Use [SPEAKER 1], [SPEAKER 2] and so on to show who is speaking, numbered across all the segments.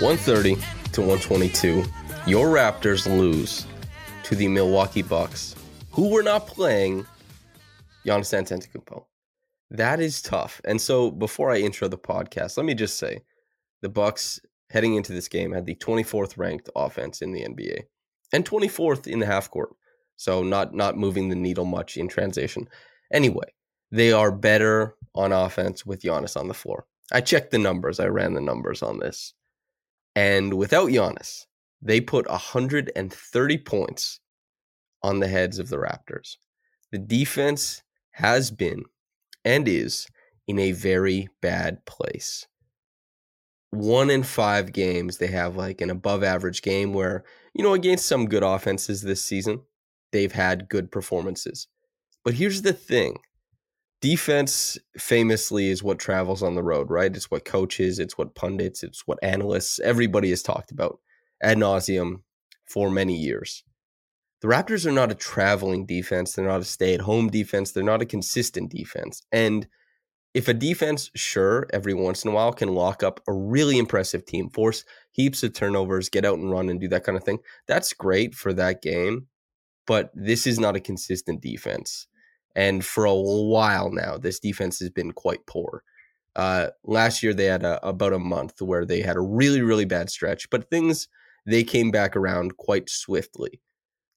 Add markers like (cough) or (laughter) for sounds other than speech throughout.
[SPEAKER 1] 130 to
[SPEAKER 2] 122, your Raptors lose to the Milwaukee Bucks, who were not playing Giannis Antetokounmpo. That is tough. And so, before I intro the podcast, let me just say, the Bucks heading into this game had the 24th ranked offense in the NBA and 24th in the half court. So not not moving the needle much in transition. Anyway, they are better on offense with Giannis on the floor. I checked the numbers. I ran the numbers on this. And without Giannis, they put 130 points on the heads of the Raptors. The defense has been and is in a very bad place. One in five games, they have like an above average game where, you know, against some good offenses this season, they've had good performances. But here's the thing defense famously is what travels on the road, right? It's what coaches, it's what pundits, it's what analysts, everybody has talked about ad nauseum for many years. The Raptors are not a traveling defense. They're not a stay at home defense. They're not a consistent defense. And if a defense, sure, every once in a while can lock up a really impressive team, force heaps of turnovers, get out and run and do that kind of thing, that's great for that game. But this is not a consistent defense. And for a while now, this defense has been quite poor. Uh, last year, they had a, about a month where they had a really, really bad stretch, but things they came back around quite swiftly.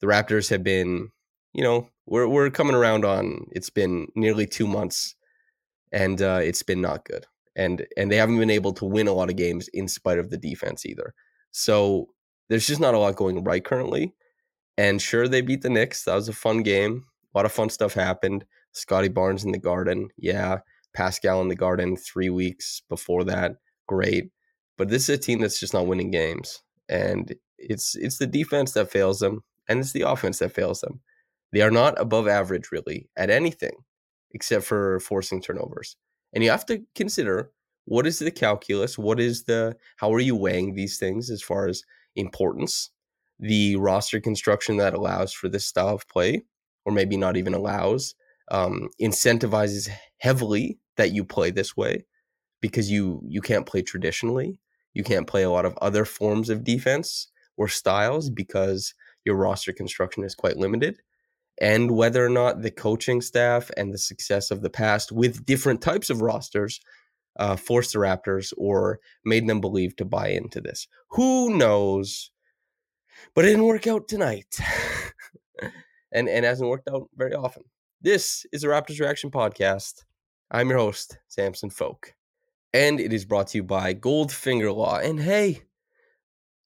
[SPEAKER 2] The Raptors have been, you know, we're we're coming around on. It's been nearly two months, and uh, it's been not good. And and they haven't been able to win a lot of games in spite of the defense either. So there's just not a lot going right currently. And sure, they beat the Knicks. That was a fun game. A lot of fun stuff happened. Scottie Barnes in the Garden, yeah. Pascal in the Garden three weeks before that, great. But this is a team that's just not winning games, and it's it's the defense that fails them, and it's the offense that fails them. They are not above average really at anything, except for forcing turnovers. And you have to consider what is the calculus, what is the how are you weighing these things as far as importance, the roster construction that allows for this style of play or maybe not even allows, um, incentivizes heavily that you play this way because you you can't play traditionally. You can't play a lot of other forms of defense or styles because your roster construction is quite limited. And whether or not the coaching staff and the success of the past with different types of rosters uh, forced the Raptors or made them believe to buy into this. Who knows? But it didn't work out tonight. (laughs) and and hasn't worked out very often. This is the Raptors Reaction Podcast. I'm your host, Samson Folk, and it is brought to you by Goldfinger Law. And hey,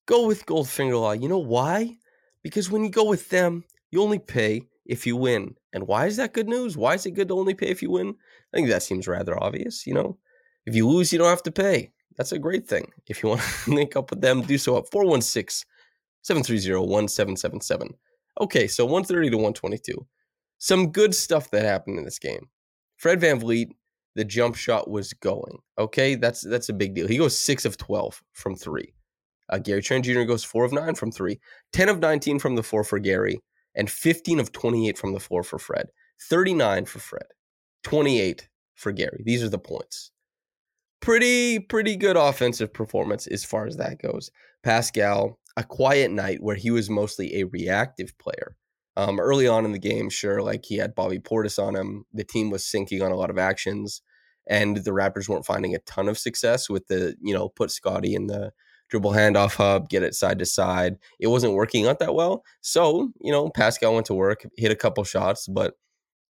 [SPEAKER 2] go with Goldfinger Law. You know why? Because when you go with them, you only pay if you win. And why is that good news? Why is it good to only pay if you win? I think that seems rather obvious. You know, if you lose, you don't have to pay. That's a great thing. If you want to (laughs) link up with them, do so at 416 730 1777. Okay, so 130 to 122. Some good stuff that happened in this game. Fred VanVleet, the jump shot was going. Okay, that's that's a big deal. He goes 6 of 12 from 3. Uh, Gary Trent Jr. goes 4 of 9 from 3. 10 of 19 from the 4 for Gary and 15 of 28 from the 4 for Fred. 39 for Fred. 28 for Gary. These are the points. Pretty pretty good offensive performance as far as that goes. Pascal a quiet night where he was mostly a reactive player. Um, early on in the game, sure, like he had Bobby Portis on him. The team was sinking on a lot of actions, and the Raptors weren't finding a ton of success with the, you know, put Scottie in the dribble handoff hub, get it side to side. It wasn't working out that well. So, you know, Pascal went to work, hit a couple shots, but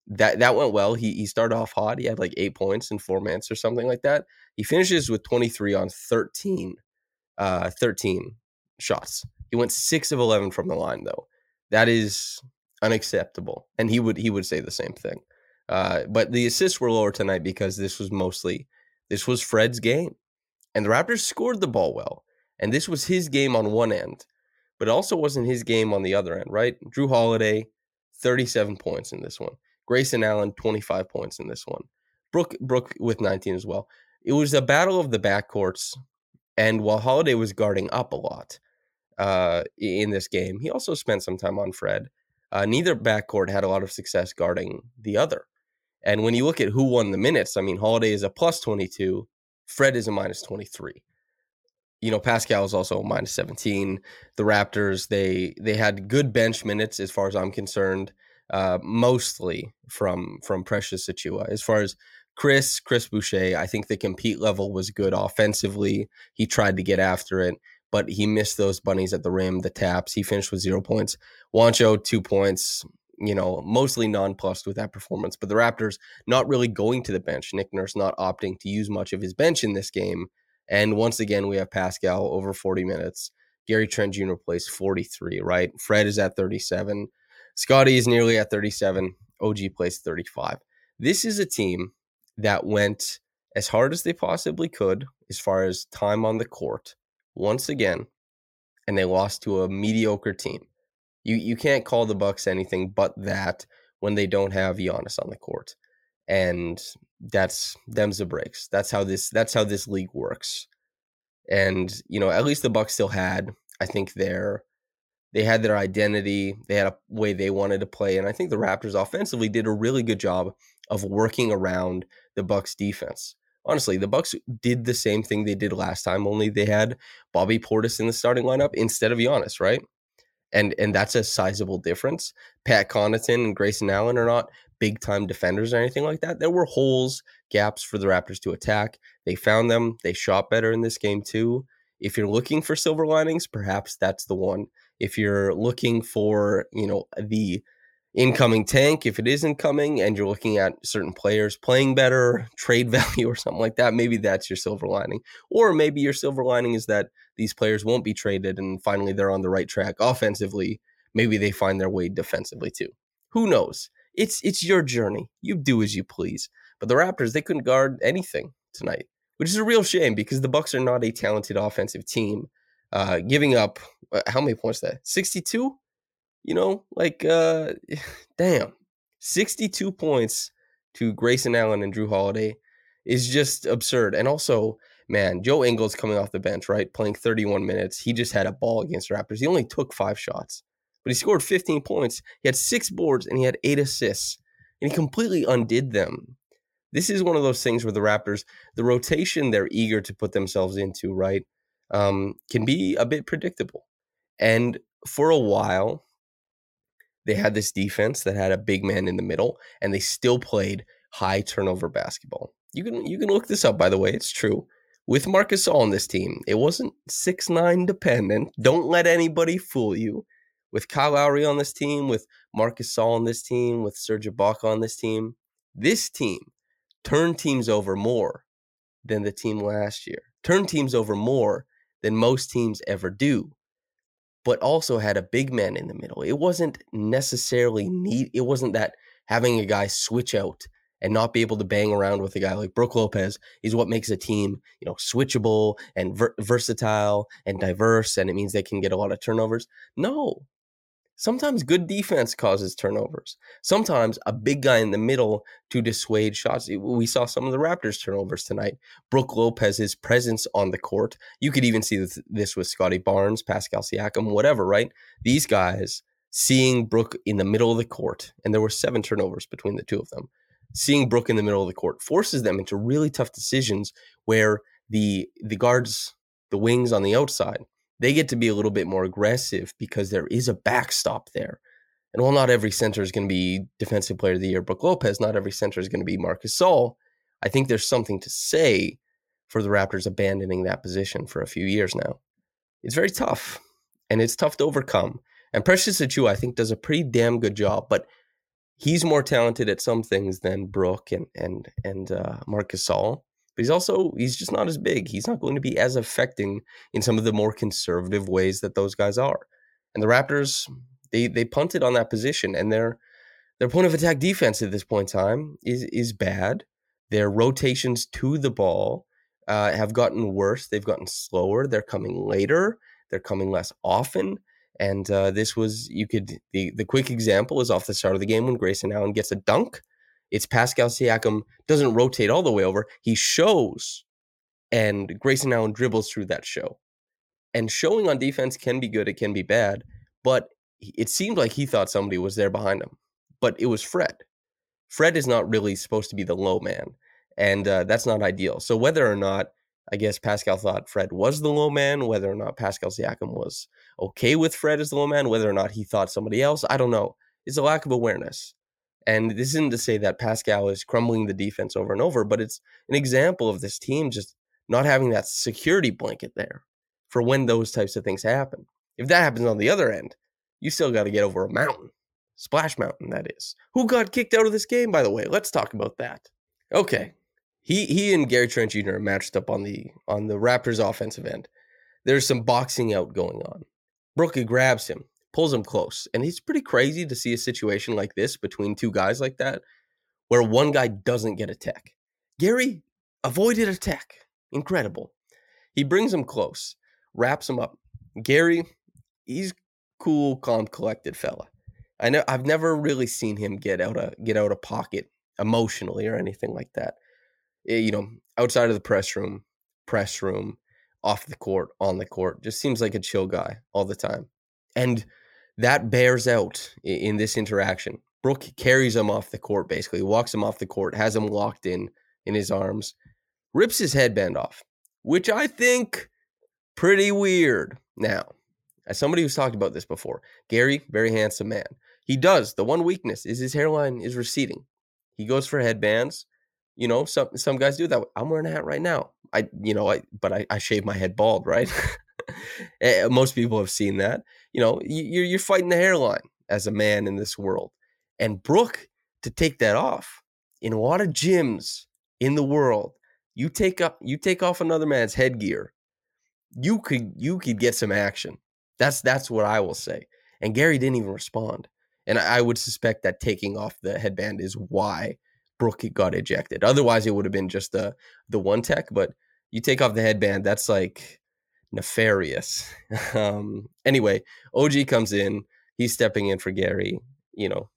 [SPEAKER 2] that that went well. He he started off hot. He had like eight points in four minutes or something like that. He finishes with 23 on 13, uh, 13 shots. He went six of 11 from the line though. That is unacceptable, and he would he would say the same thing. Uh, but the assists were lower tonight because this was mostly this was Fred's game, and the Raptors scored the ball well, and this was his game on one end, but also wasn't his game on the other end. Right? Jrue Holiday, 37 points in this one. Grayson Allen, 25 points in this one. Brook Brook with 19 as well. It was a battle of the backcourts, and while Holiday was guarding up a lot uh, in this game, he also spent some time on Fred. Uh, neither backcourt had a lot of success guarding the other. And when you look at who won the minutes, I mean, Holiday is a plus 22, Fred is a minus 23. You know, Pascal is also minus 17. The Raptors, they they had good bench minutes as far as I'm concerned, uh, mostly from from Precious Achiuwa. As far as Chris, Chris Boucher, I think the compete level was good offensively. He tried to get after it, but he missed those bunnies at the rim, the taps. He finished with zero points. Juancho, two points you know, mostly nonplussed with that performance. But the Raptors not really going to the bench. Nick Nurse not opting to use much of his bench in this game. And once again, we have Pascal over 40 minutes. Gary Trent Jr. plays 43, right? Fred is at 37. Scottie is nearly at 37. OG plays 35. This is a team that went as hard as they possibly could as far as time on the court once again, and they lost to a mediocre team. You you can't call the Bucks anything but that when they don't have Giannis on the court, and that's them's the breaks. That's how this that's how this league works. And you know, at least the Bucks still had, I think, their they had their identity. They had a way they wanted to play, and I think the Raptors offensively did a really good job of working around the Bucks defense. Honestly, the Bucks did the same thing they did last time, only they had Bobby Portis in the starting lineup instead of Giannis, right? and and that's a sizable difference. Pat Connaughton and Grayson Allen are not big time defenders or anything like that. There were holes, gaps for the Raptors to attack. They found them. They shot better in this game too. If you're looking for silver linings, perhaps that's the one. If you're looking for, you know, the incoming tank if it isn't coming and you're looking at certain players playing better, trade (laughs) value or something like that, maybe that's your silver lining. Or maybe your silver lining is that these players won't be traded and finally they're on the right track offensively. Maybe they find their way defensively too. Who knows? It's it's your journey. You do as you please. But the Raptors, they couldn't guard anything tonight, which is a real shame because the Bucks are not a talented offensive team. Uh, giving up uh, how many points that 62 you know, like uh (sighs) damn. 62 points to Grayson Allen and Jrue Holiday is just absurd. And also, man, Joe Ingles coming off the bench, right? Playing 31 minutes. He just had a ball against Raptors. He only took five shots, but he scored 15 points. He had six boards and he had eight assists, and he completely undid them. This is one of those things where the Raptors, the rotation they're eager to put themselves into, right, um, can be a bit predictable. And for a while, they had this defense that had a big man in the middle, and they still played high turnover basketball. You can you can look this up, by the way. It's true. With Marcus Gasol on this team, it wasn't six nine dependent. Don't let anybody fool you. With Kyle Lowry on this team, with Marcus Gasol on this team, with Serge Ibaka on this team, this team turned teams over more than the team last year. Turned teams over more than most teams ever do but also had a big man in the middle. It wasn't necessarily neat. It wasn't that having a guy switch out and not be able to bang around with a guy like Brook Lopez is what makes a team, you know, switchable and ver- versatile and diverse, and it means they can get a lot of turnovers. No, Sometimes good defense causes turnovers. Sometimes a big guy in the middle to dissuade shots. We saw some of the Raptors' turnovers tonight. Brook Lopez's presence on the court. You could even see this with Scottie Barnes, Pascal Siakam, whatever, right? These guys seeing Brook in the middle of the court, and there were seven turnovers between the two of them. Seeing Brook in the middle of the court forces them into really tough decisions where the the guards, the wings on the outside, they get to be a little bit more aggressive because there is a backstop there. And while not every center is going to be Defensive Player of the Year, Brook Lopez, not every center is going to be Marcus Gasol. I think there's something to say for the Raptors abandoning that position for a few years now. It's very tough, and it's tough to overcome. And Precious Achiuwa, I think, does a pretty damn good job. But he's more talented at some things than Brook and and and uh, Marc Gasol. But he's also he's just not as big. He's not going to be as affecting in some of the more conservative ways that those guys are. And the Raptors, they they punted on that position, and their their point of attack defense at this point in time is is bad. Their rotations to the ball uh, have gotten worse. They've gotten slower. They're coming later. They're coming less often. And uh, this was you could the the quick example is off the start of the game when Grayson Allen gets a dunk. It's Pascal Siakam doesn't rotate all the way over. He shows, and Grayson Allen dribbles through that show. And showing on defense can be good. It can be bad. But it seemed like he thought somebody was there behind him. But it was Fred. Fred is not really supposed to be the low man, and uh, that's not ideal. So whether or not I guess Pascal thought Fred was the low man, whether or not Pascal Siakam was okay with Fred as the low man, whether or not he thought somebody else, I don't know. It's a lack of awareness. And this isn't to say that Pascal is crumbling the defense over and over, but it's an example of this team just not having that security blanket there for when those types of things happen. If that happens on the other end, you still got to get over a mountain. Splash Mountain, that is. Who got kicked out of this game, by the way? Let's talk about that. Okay, he he and Gary Trent Jr. matched up on the on the Raptors offensive end. There's some boxing out going on. Brookie grabs him, pulls him close, and it's pretty crazy to see a situation like this between two guys like that, where one guy doesn't get a tech. Gary avoided a tech. Incredible. He brings him close, wraps him up. Gary, he's cool, calm, collected fella. I know I've never really seen him get out of get out of pocket emotionally or anything like that. Eh, you know, outside of the press room, press room, off the court, on the court, just seems like a chill guy all the time. And that bears out in this interaction. Brook carries him off the court, basically, walks him off the court, has him locked in in his arms, rips his headband off, which I think pretty weird. Now, as somebody who's talked about this before, Gary, very handsome man. He does. The one weakness is his hairline is receding. He goes for headbands. You know, some some guys do that. I'm wearing a hat right now. I, you know, I but I, I shave my head bald, right? (laughs) (laughs) Eh, most people have seen that. You know, you're you're fighting the hairline as a man in this world, and Brook to take that off in a lot of gyms in the world. You take up you take off another man's headgear, you could you could get some action. That's that's what I will say. And Gary didn't even respond. And I would suspect that taking off the headband is why Brook got ejected. Otherwise, it would have been just the the one tech. But you take off the headband, that's like nefarious. (laughs) um, anyway, OG comes in. He's stepping in for Gary. You know,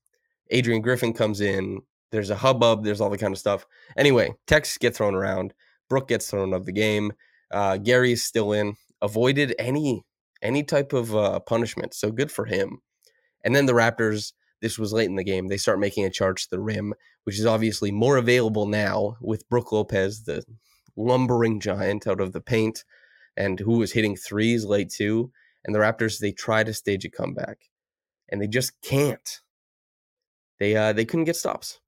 [SPEAKER 2] Adrian Griffin comes in. There's a hubbub. There's all the kind of stuff. Anyway, texts get thrown around. Brook gets thrown out of the game. Uh, Gary is still in. Avoided any any type of uh, punishment. So good for him. And then the Raptors, this was late in the game, they start making a charge to the rim, which is obviously more available now with Brook Lopez, the lumbering giant out of the paint, and who was hitting threes late too. And the Raptors, they try to stage a comeback, and they just can't. They uh, they couldn't get stops.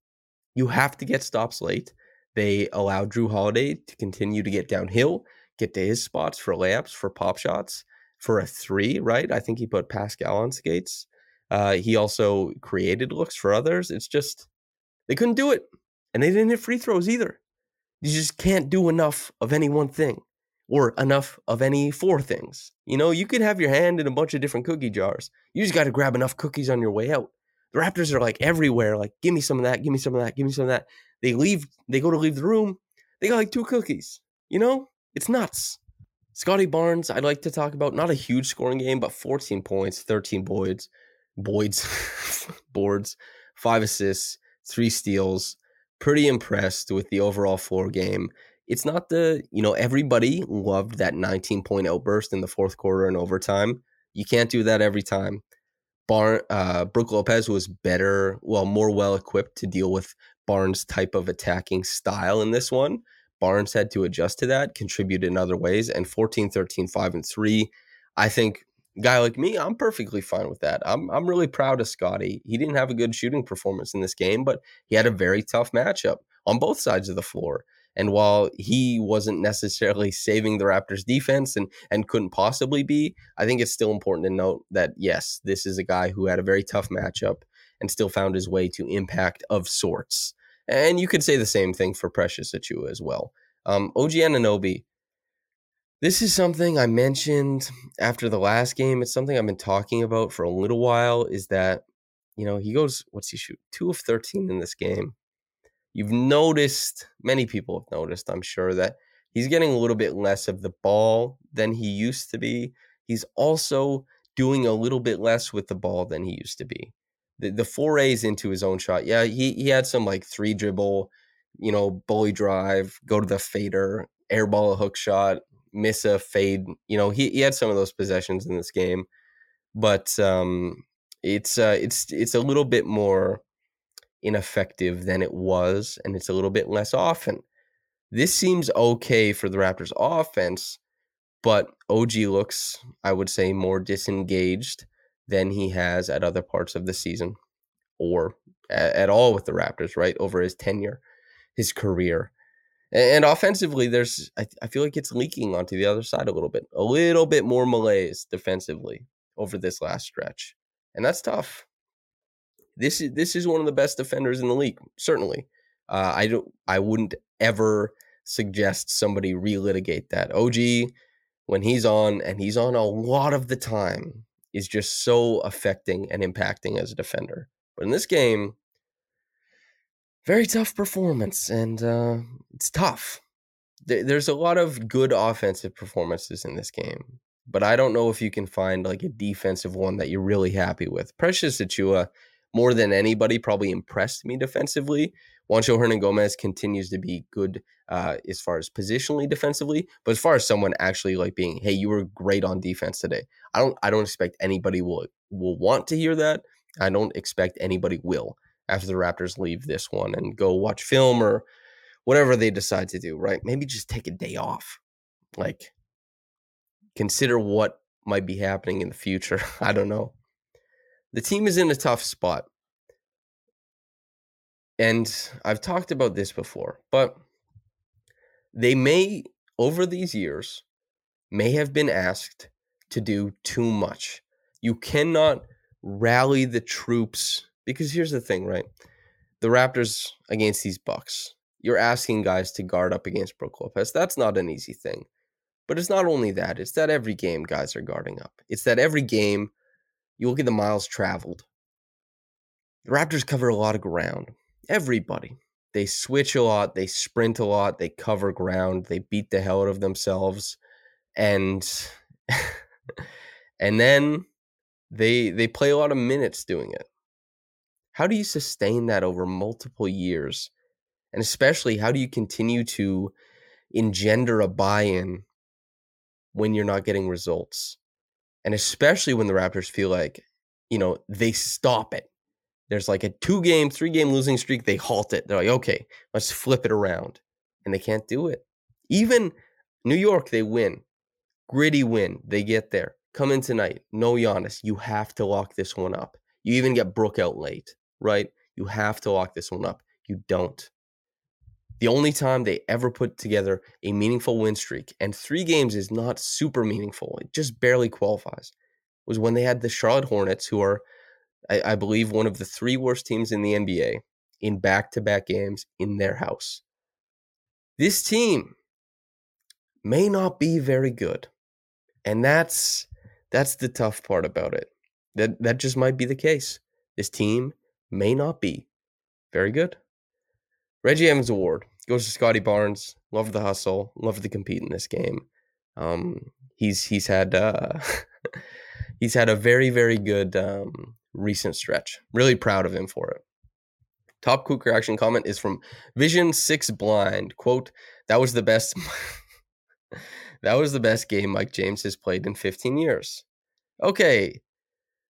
[SPEAKER 2] You have to get stops late. They allowed Jrue Holiday to continue to get downhill, get to his spots for layups, for pop shots, for a three. Right? I think he put Pascal on skates. Uh, he also created looks for others. It's just they couldn't do it, and they didn't hit free throws either. You just can't do enough of any one thing, or enough of any four things. You know, you could have your hand in a bunch of different cookie jars. You just got to grab enough cookies on your way out. The Raptors are like everywhere. Like, give me some of that. Give me some of that. Give me some of that. They leave. They go to leave the room. They got like two cookies. You know, it's nuts. Scottie Barnes, I'd like to talk about not a huge scoring game, but 14 points, 13 boards, Boyd's (laughs) boards, five assists, three steals. Pretty impressed with the overall floor game. It's not the, you know, everybody loved that 19 point outburst in the fourth quarter and overtime. You can't do that every time. Bar, uh, Brook Lopez was better, well, more well equipped to deal with Barnes' type of attacking style in this one. Barnes had to adjust to that, contribute in other ways, and 14, 13, 5, and 3. I think guy like me, I'm perfectly fine with that. I'm I'm really proud of Scottie. He didn't have a good shooting performance in this game, but he had a very tough matchup on both sides of the floor. And while he wasn't necessarily (laughs) saving the Raptors defense and and couldn't possibly be, I think it's still important to note that yes, this is a guy who had a very tough matchup and still found his way to impact of sorts. And you could say the same thing for Precious Achiuwa as well. Um, OG Anunoby, this is something I mentioned after the last game. It's something I've been talking about for a little while. Is that you know he goes what's he shoot two of thirteen in this game. You've noticed many people have noticed. I'm sure that he's getting a little bit less of the ball than he used to be. He's also doing a little bit less with the ball than he used to be. The the forays into his own shot. Yeah, he he had some like three dribble, you know, bully drive, go to the fader, airball a hook shot, miss a fade. You know, he, he had some of those possessions in this game, but um, it's uh, it's it's a little bit more ineffective than it was, and it's a little bit less often. This seems okay for the Raptors' offense, but OG looks, I would say, more disengaged than he has at other parts of the season or at, all with the Raptors, right? Over his tenure, his career. And offensively, there's I, I feel like it's leaking onto the other side a little bit, a little bit more malaise defensively over this last stretch, and that's tough. This is this is one of the best defenders in the league, certainly. Uh, I don't I wouldn't ever suggest somebody relitigate that. OG, when he's on, and he's on a lot of the time, is just so affecting and impacting as a defender. But in this game, very tough performance, and uh, it's tough. There's a lot of good offensive performances in this game, but I don't know if you can find like a defensive one that you're really happy with. Precious Achiuwa, more than anybody, probably impressed me defensively. Juancho Hernangomez continues to be good uh, as far as positionally defensively, but as far as someone actually like being, hey, you were great on defense today. I don't, I don't expect anybody will will want to hear that. I don't expect anybody will after the Raptors leave this one and go watch film or whatever they decide to do, right? Maybe just take a day off. Like, consider what might be happening in the future. (laughs) I don't know. The team is in a tough spot. And I've talked about this before, but they may, over these years, may have been asked to do too much. You cannot rally the troops because here's the thing, right? The Raptors against these Bucks, you're asking guys to guard up against Brook Lopez. That's not an easy thing. But it's not only that, it's that every game guys are guarding up. It's that every game you look at the miles traveled. The Raptors cover a lot of ground. Everybody. They switch a lot, they sprint a lot, they cover ground, they beat the hell out of themselves. And (laughs) and then they they play a lot of minutes doing it. How do you sustain that over multiple years? And especially, how do you continue to engender a buy in when you're not getting results? And especially when the Raptors feel like, you know, they stop it. There's like a two game, three game losing streak, they halt it. They're like, okay, let's flip it around. And they can't do it. Even New York, they win. Gritty win. They get there. Come in tonight. No Giannis. You have to lock this one up. You even get Brook out late right? You have to lock this one up. You don't. The only time they ever put together a meaningful win streak, and three games is not super meaningful, it just barely qualifies, was when they had the Charlotte Hornets, who are, I, I believe, one of the three worst teams in the NBA in back to back games in their house. This team may not be very good. And that's that's the tough part about it. That that just might be the case. This team may not be very good. Reggie Evans Award goes to Scottie Barnes. Love the hustle. Love to compete in this game. Um, he's he's had uh, (laughs) he's had a very very good um, recent stretch. Really proud of him for it. Top quick reaction comment is from Vision Six Blind. Quote: That was the best. (laughs) that was the best game Mike James has played in 15 years. Okay,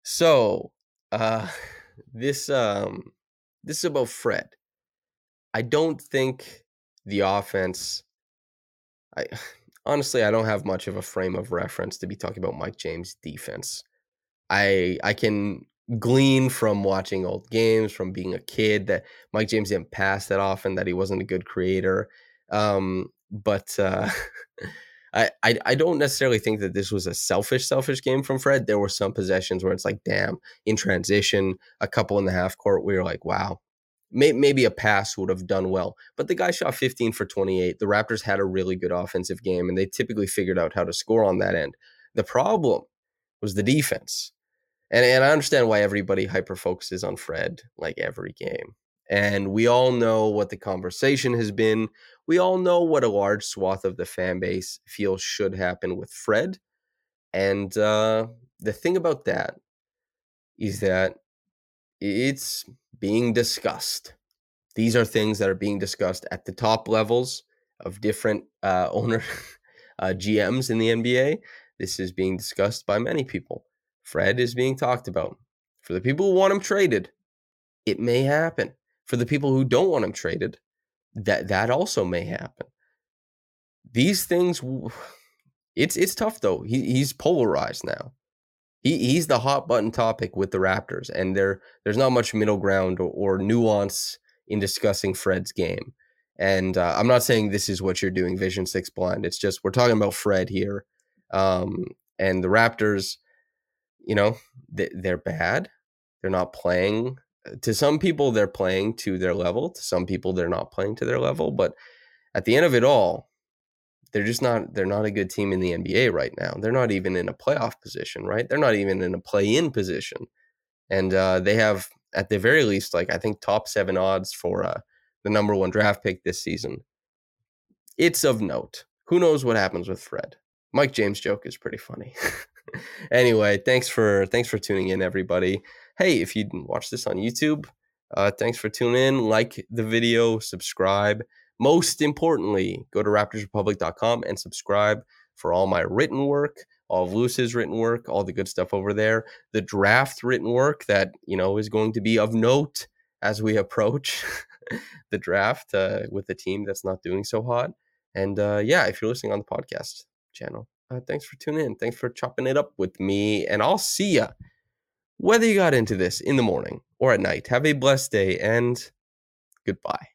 [SPEAKER 2] so uh, (laughs) this um this is about Fred. I don't think the offense I (sighs) honestly I don't have much of a frame of reference to be talking about Mike James defense. I I can glean from watching old games, from being a kid that Mike James didn't pass that often, that he wasn't a good creator. Um, but uh, (laughs) I, I I don't necessarily think that this was a selfish, selfish game from Fred. There were some possessions where it's like, damn, in transition, a couple in the half court, we were like, wow, may, maybe a pass would have done well. But the guy shot 15 for 28. The Raptors had a really good offensive game, and they typically figured out how to score on that end. The problem was the defense. And, and I understand why everybody hyper focuses on Fred like every game. And we all know what the conversation has been. We all know what a large swath of the fan base feels should happen with Fred. And uh, the thing about that is that it's being discussed. These are things that are being discussed at the top levels of different uh, (laughs) owner uh, GMs in the NBA. This is being discussed by many people. Fred is being talked about. For the people who want him traded, it may happen. For the people who don't want him traded, that that also may happen. These things, (sighs) it's it's tough though. He, he's polarized now. He he's the hot button topic with the Raptors, and there there's not much middle ground or, or nuance in discussing Fred's game. And uh, I'm not saying this is what you're doing, Vision Six Blind. It's just we're talking about Fred here, um, and the Raptors. You know, they, they're bad. They're not playing to some people they're playing to their level to some people they're not playing to their level but at the end of it all they're just not they're not a good team in the NBA right now. They're not even in a playoff position right? They're not even in a play-in position. And uh, they have at the very least like I think top 7 odds for uh, the number 1 draft pick this season. It's of note. Who knows what happens with Fred? Mike James joke is pretty funny. (laughs) Anyway thanks for thanks for tuning in everybody. Hey, if you watch this on YouTube, uh, thanks for tuning in. Like the video, subscribe. Most importantly, go to raptorsrepublic.com and subscribe for all my written work, all of Lewis's written work, all the good stuff over there. The draft written work that, you know, is going to be of note as we (laughs) approach the draft uh, with the team that's not doing so hot. And uh, yeah, if you're listening on the podcast channel, uh, thanks for tuning in. Thanks for chopping it up with me. And I'll see ya whether you got into this in the morning or at night, have a blessed day and goodbye.